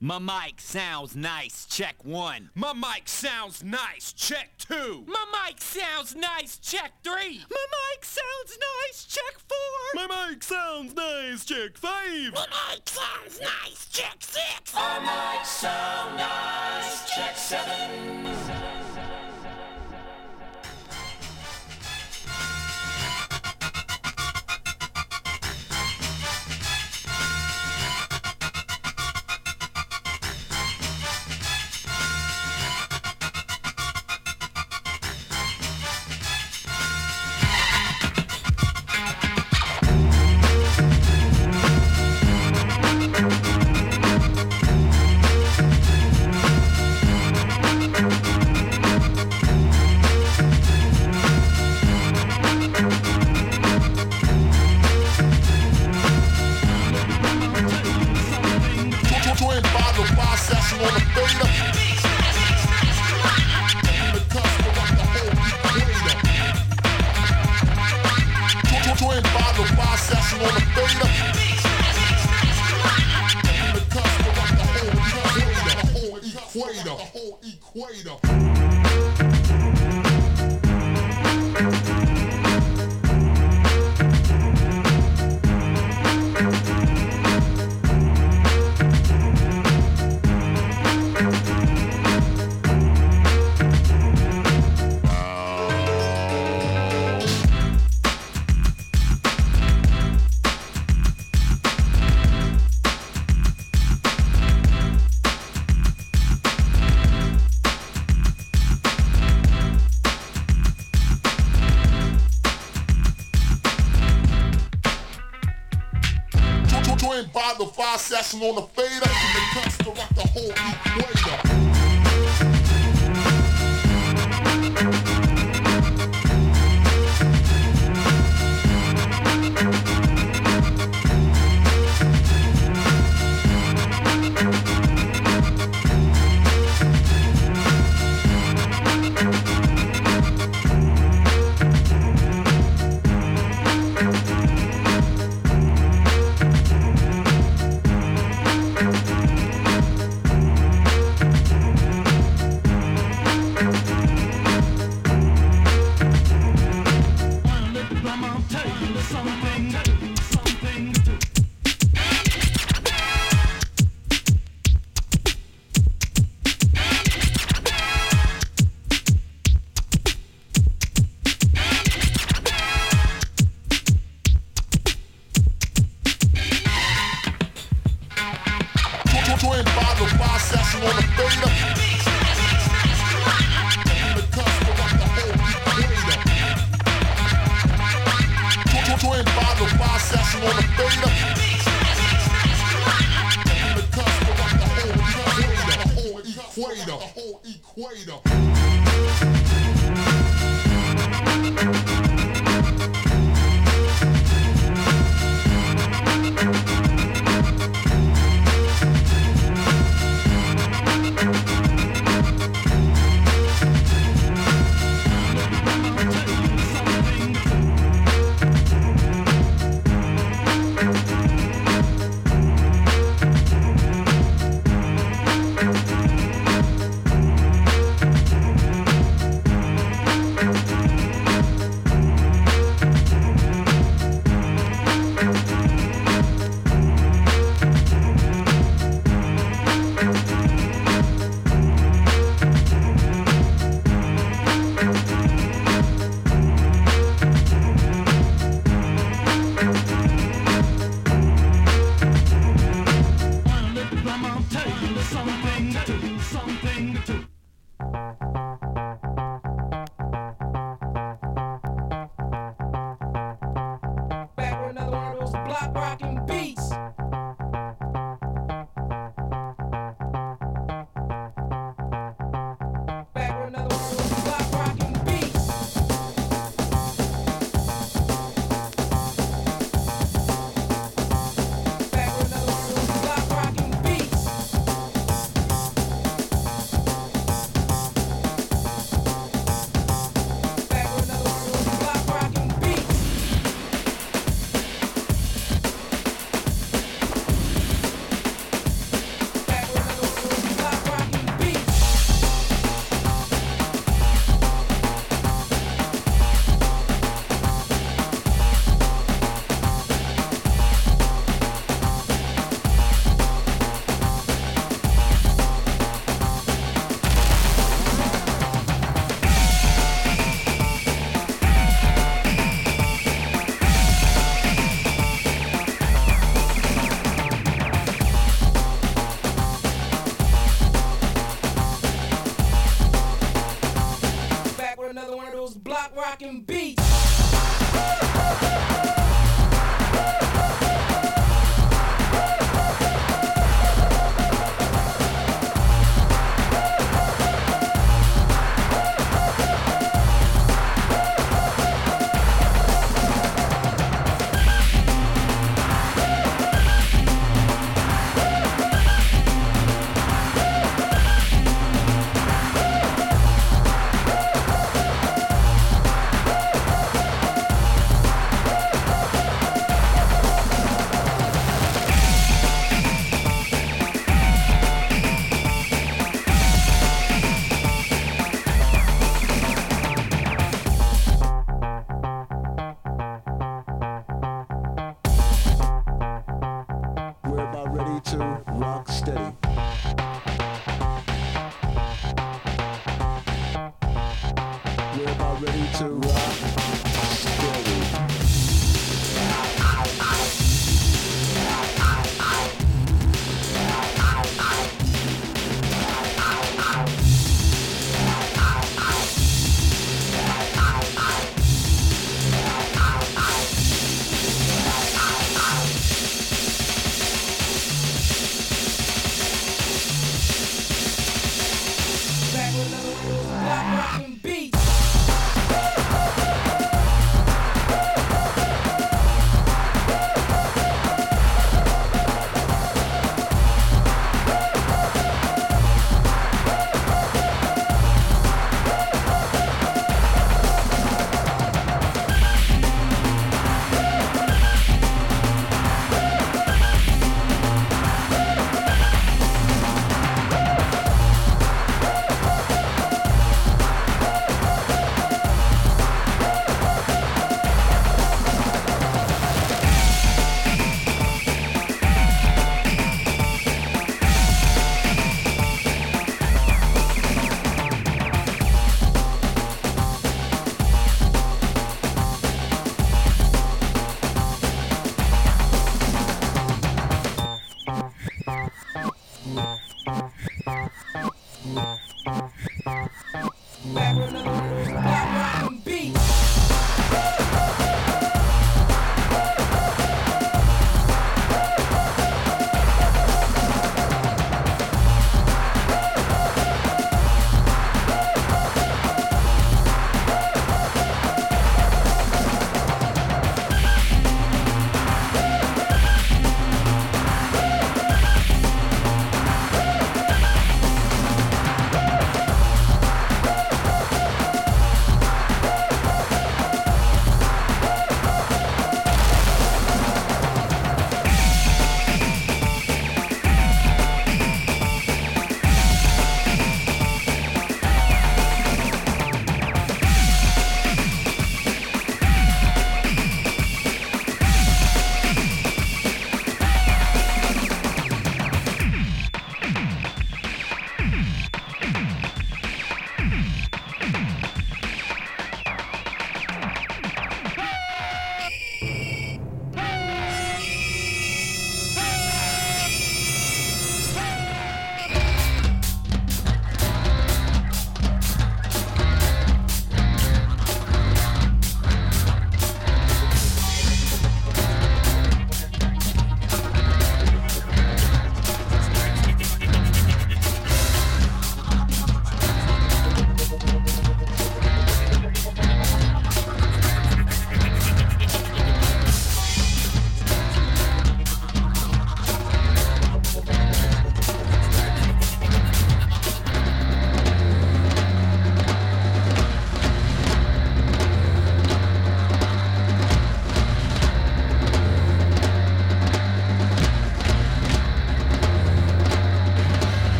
My mic sounds nice, check one. My mic sounds nice, check two. My mic sounds nice, check three. My mic sounds nice, check four. My mic sounds nice, check five. My mic sounds nice, check six. My mic sounds nice, check seven. Session on the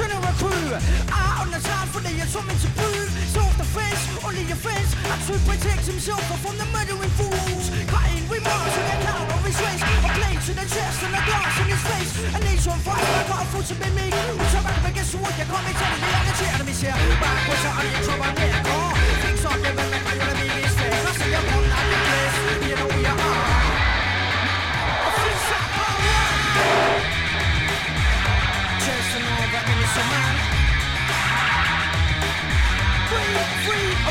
turning a crew Out on the side for they had something to prove Self-defense, only offense Had to protect himself from the murdering fools Cutting remarks in the cow of his race A blade to the chest and a glass in his face A nation on fire, I can't afford to be me We up back against the wall, you can't be telling me I'm the enemies here Backwards out of your trouble, I'm Things are different man, you're gonna be mistake I see you on that place, you know free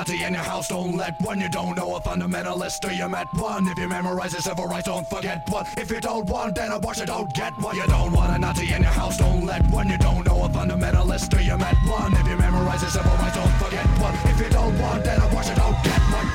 Nazi in your house, don't let one. You don't know a fundamentalist Do you met one. If you memorize your civil rights, don't forget one. If you don't want an abortion, don't get one. You don't want a Nazi in your house, don't let one. You don't know a fundamentalist Do you met one. If you memorize your civil rights, don't forget one. If you don't want an abortion, don't get one.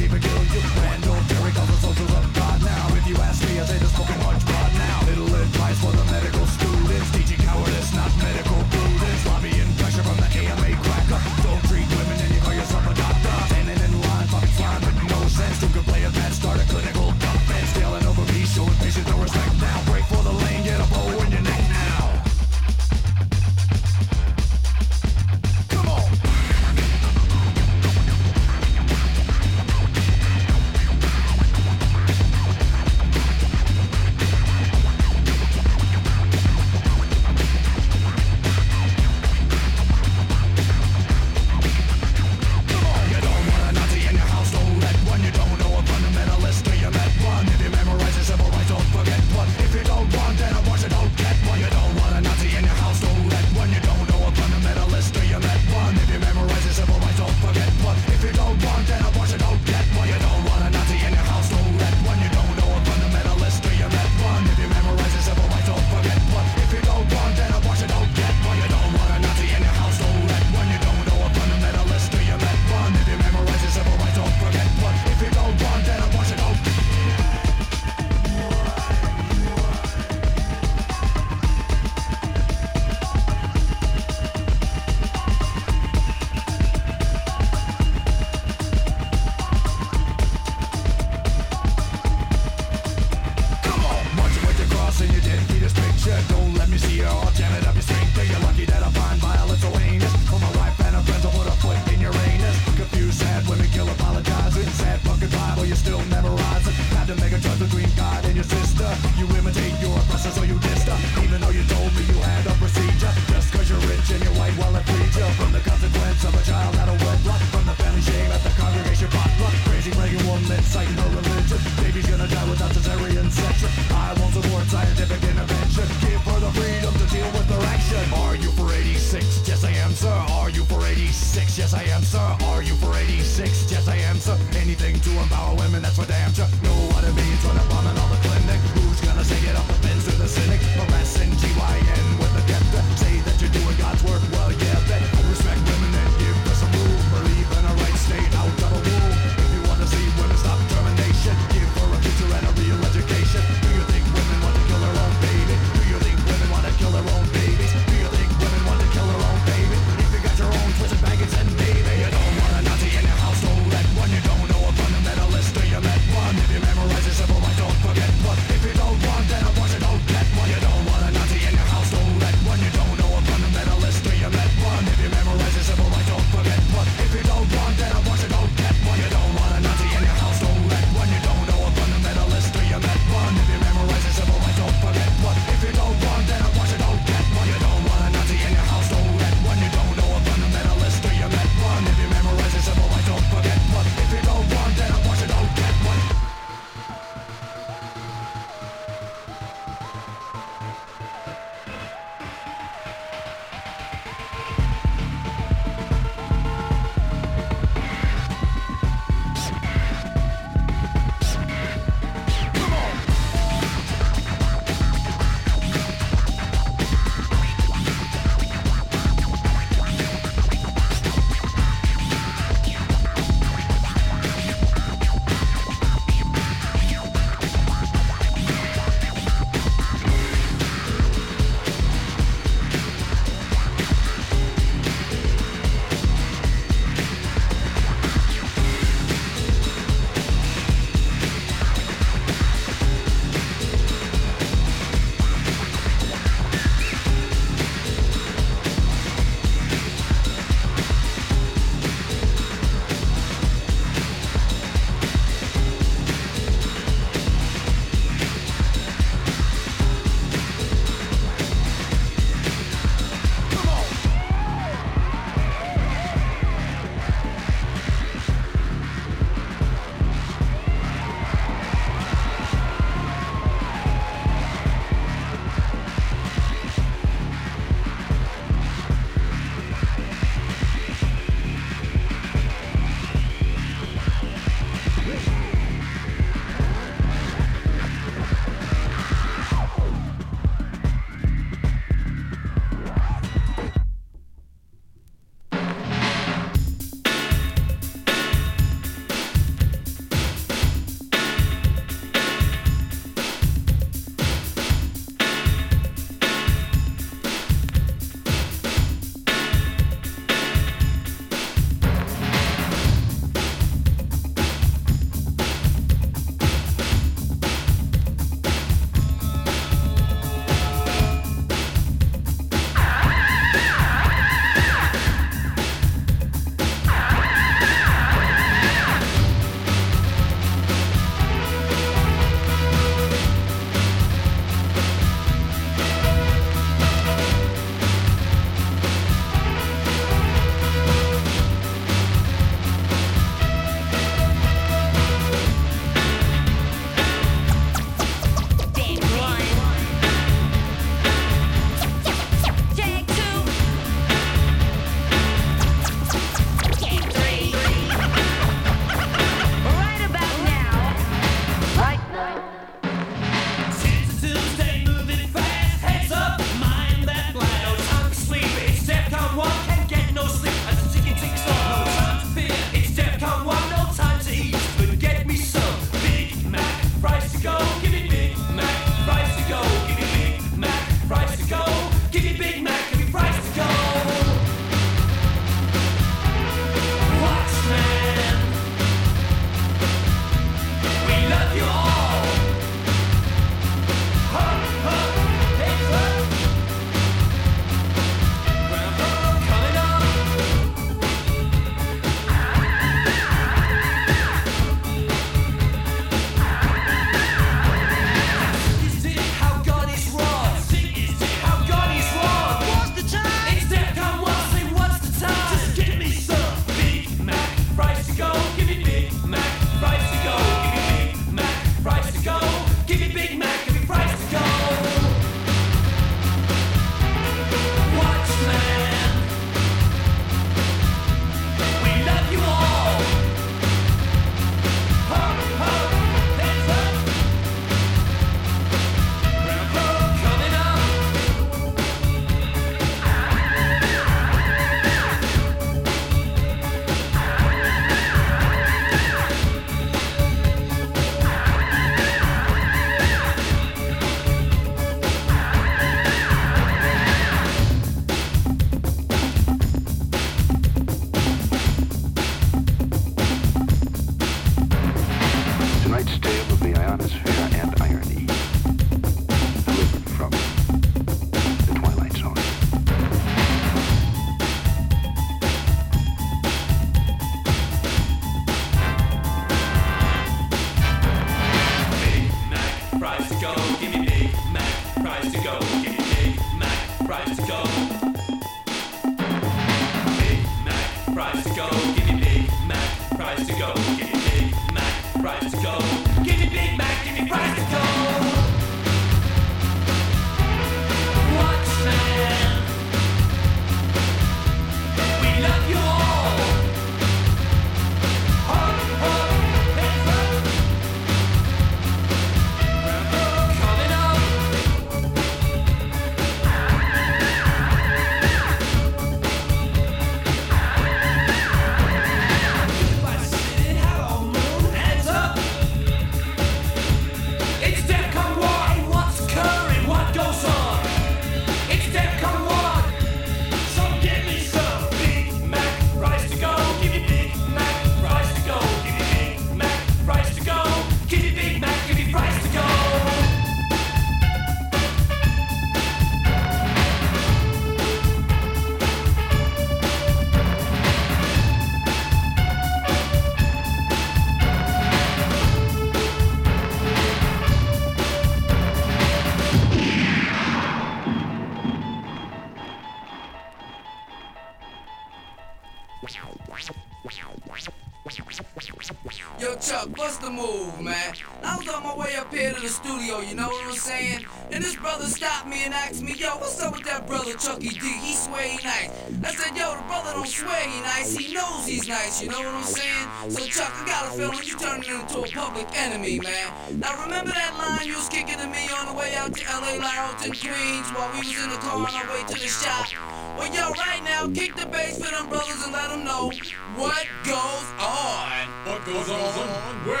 Chucky D, he sway nice. I said, yo, the brother don't sway nice, he knows he's nice, you know what I'm saying? So Chuck, I got a feeling you turning into a public enemy, man. Now remember that line you was kicking to me on the way out to LA, Laurelton, Queens, while we was in the car on our way to the shop. Well, yo, right now, kick the bass for them brothers and let them know what goes on. What goes on? Well,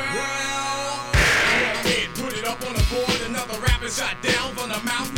I put it up on the board, another rapper shot down from the mouth.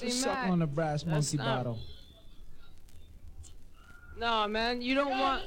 See, suck on the brass monkey not... bottle. No, man, you don't want.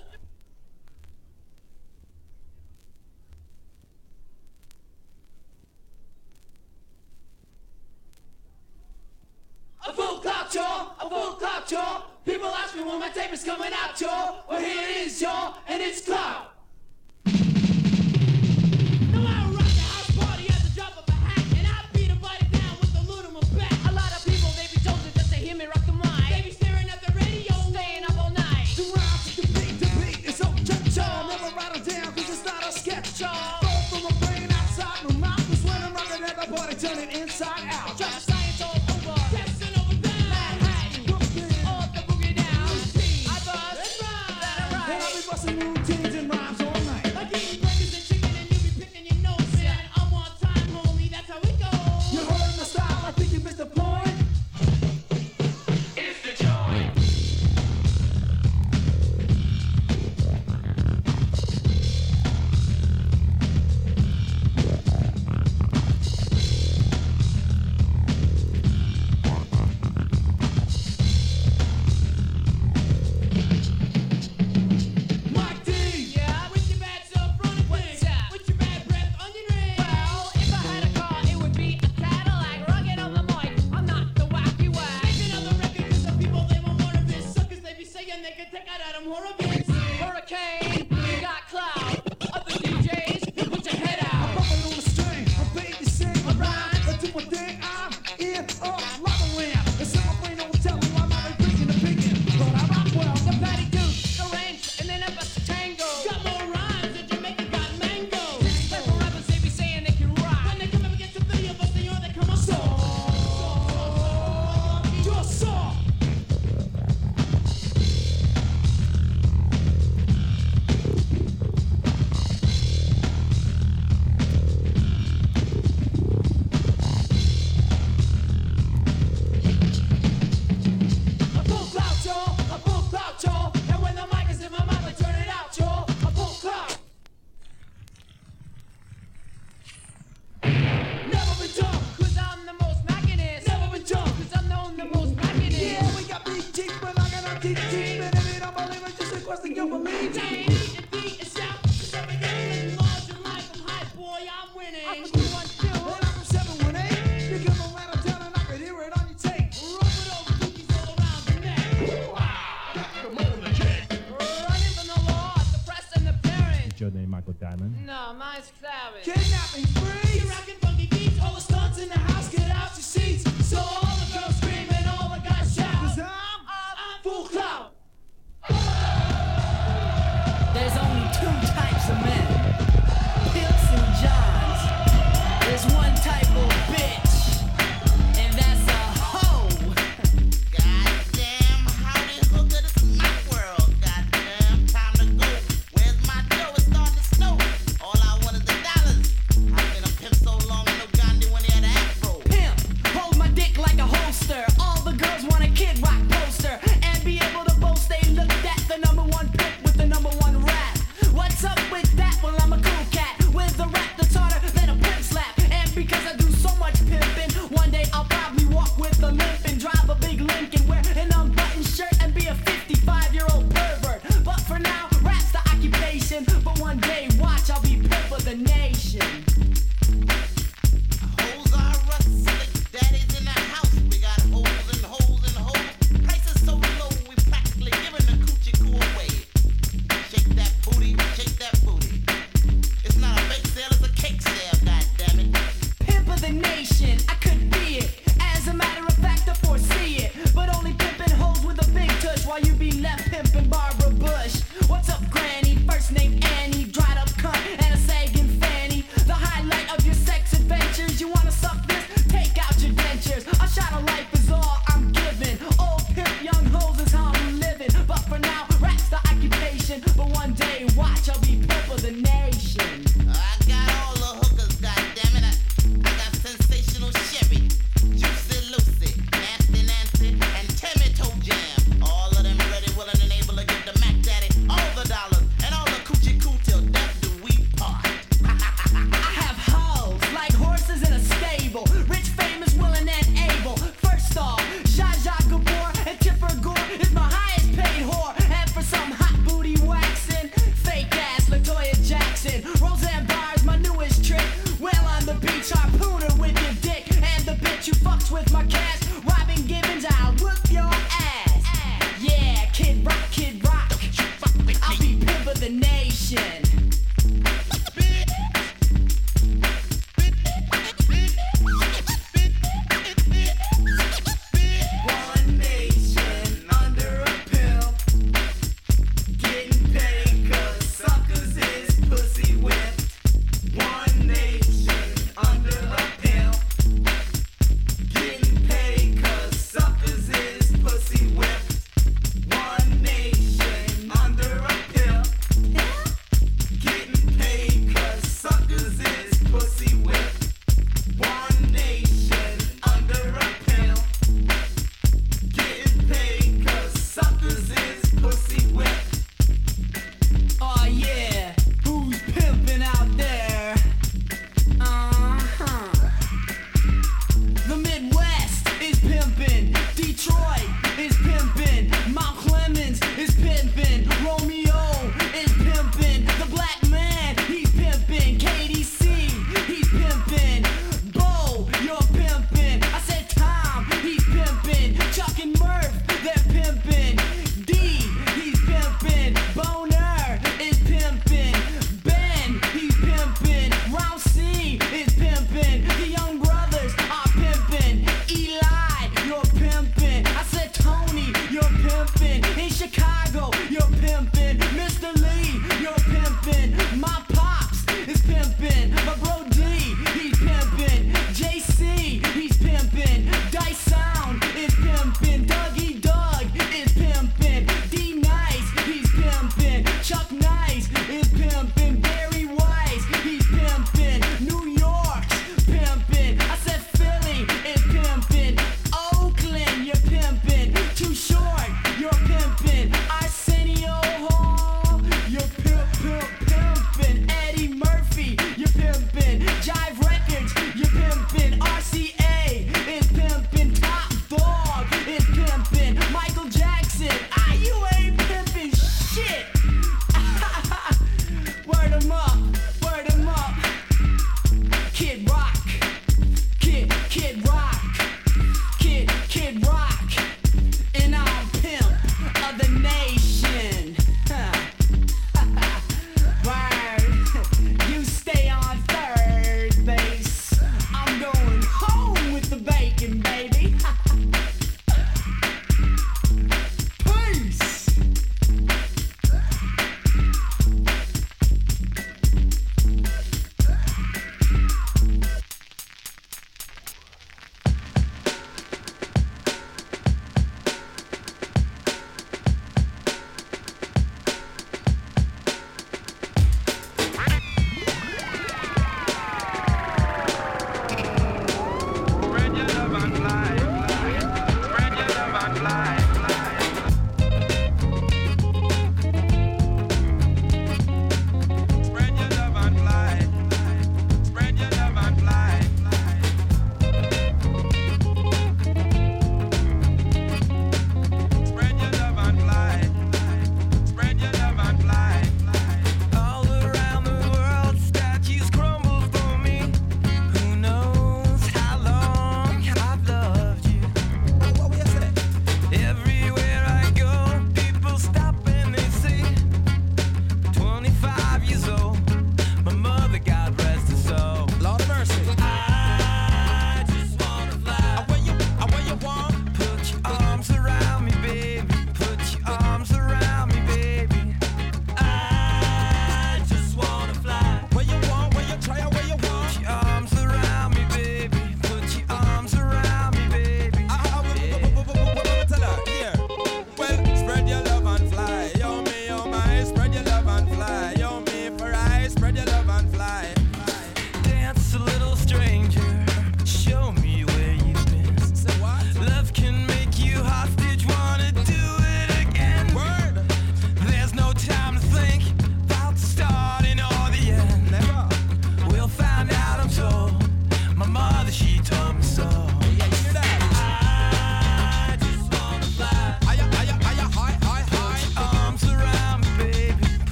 Pimping Barbara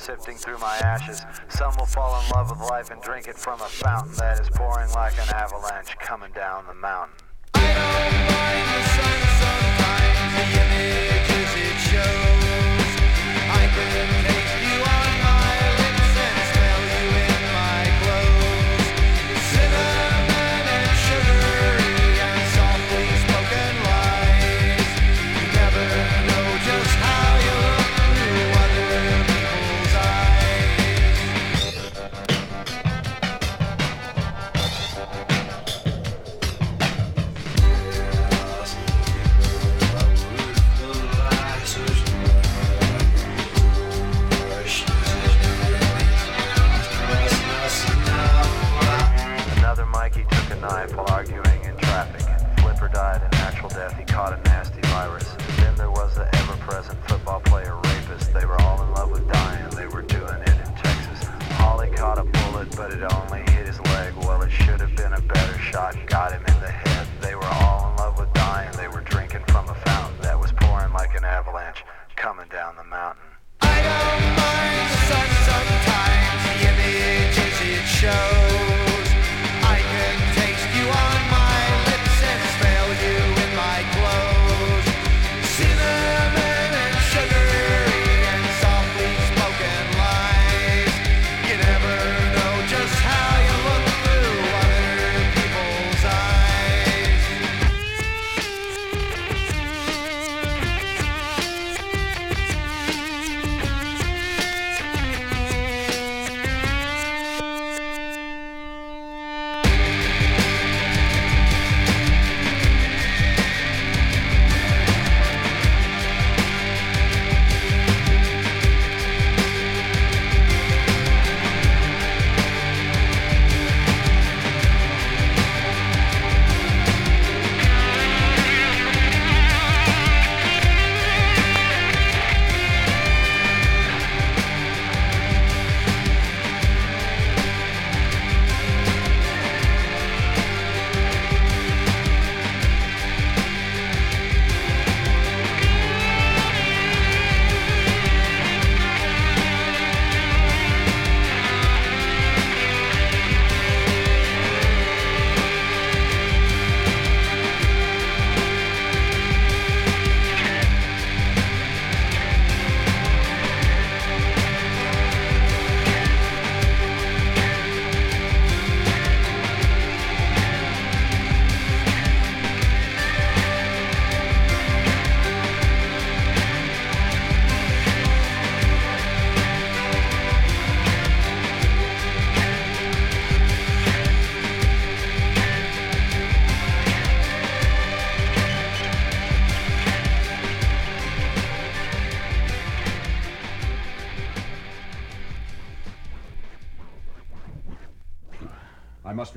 sifting through my ashes. Some will fall in love with life and drink it from a fountain that is pouring like an avalanche coming down the mountain.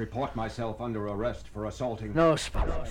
report myself under arrest for assaulting. No, Sparrow.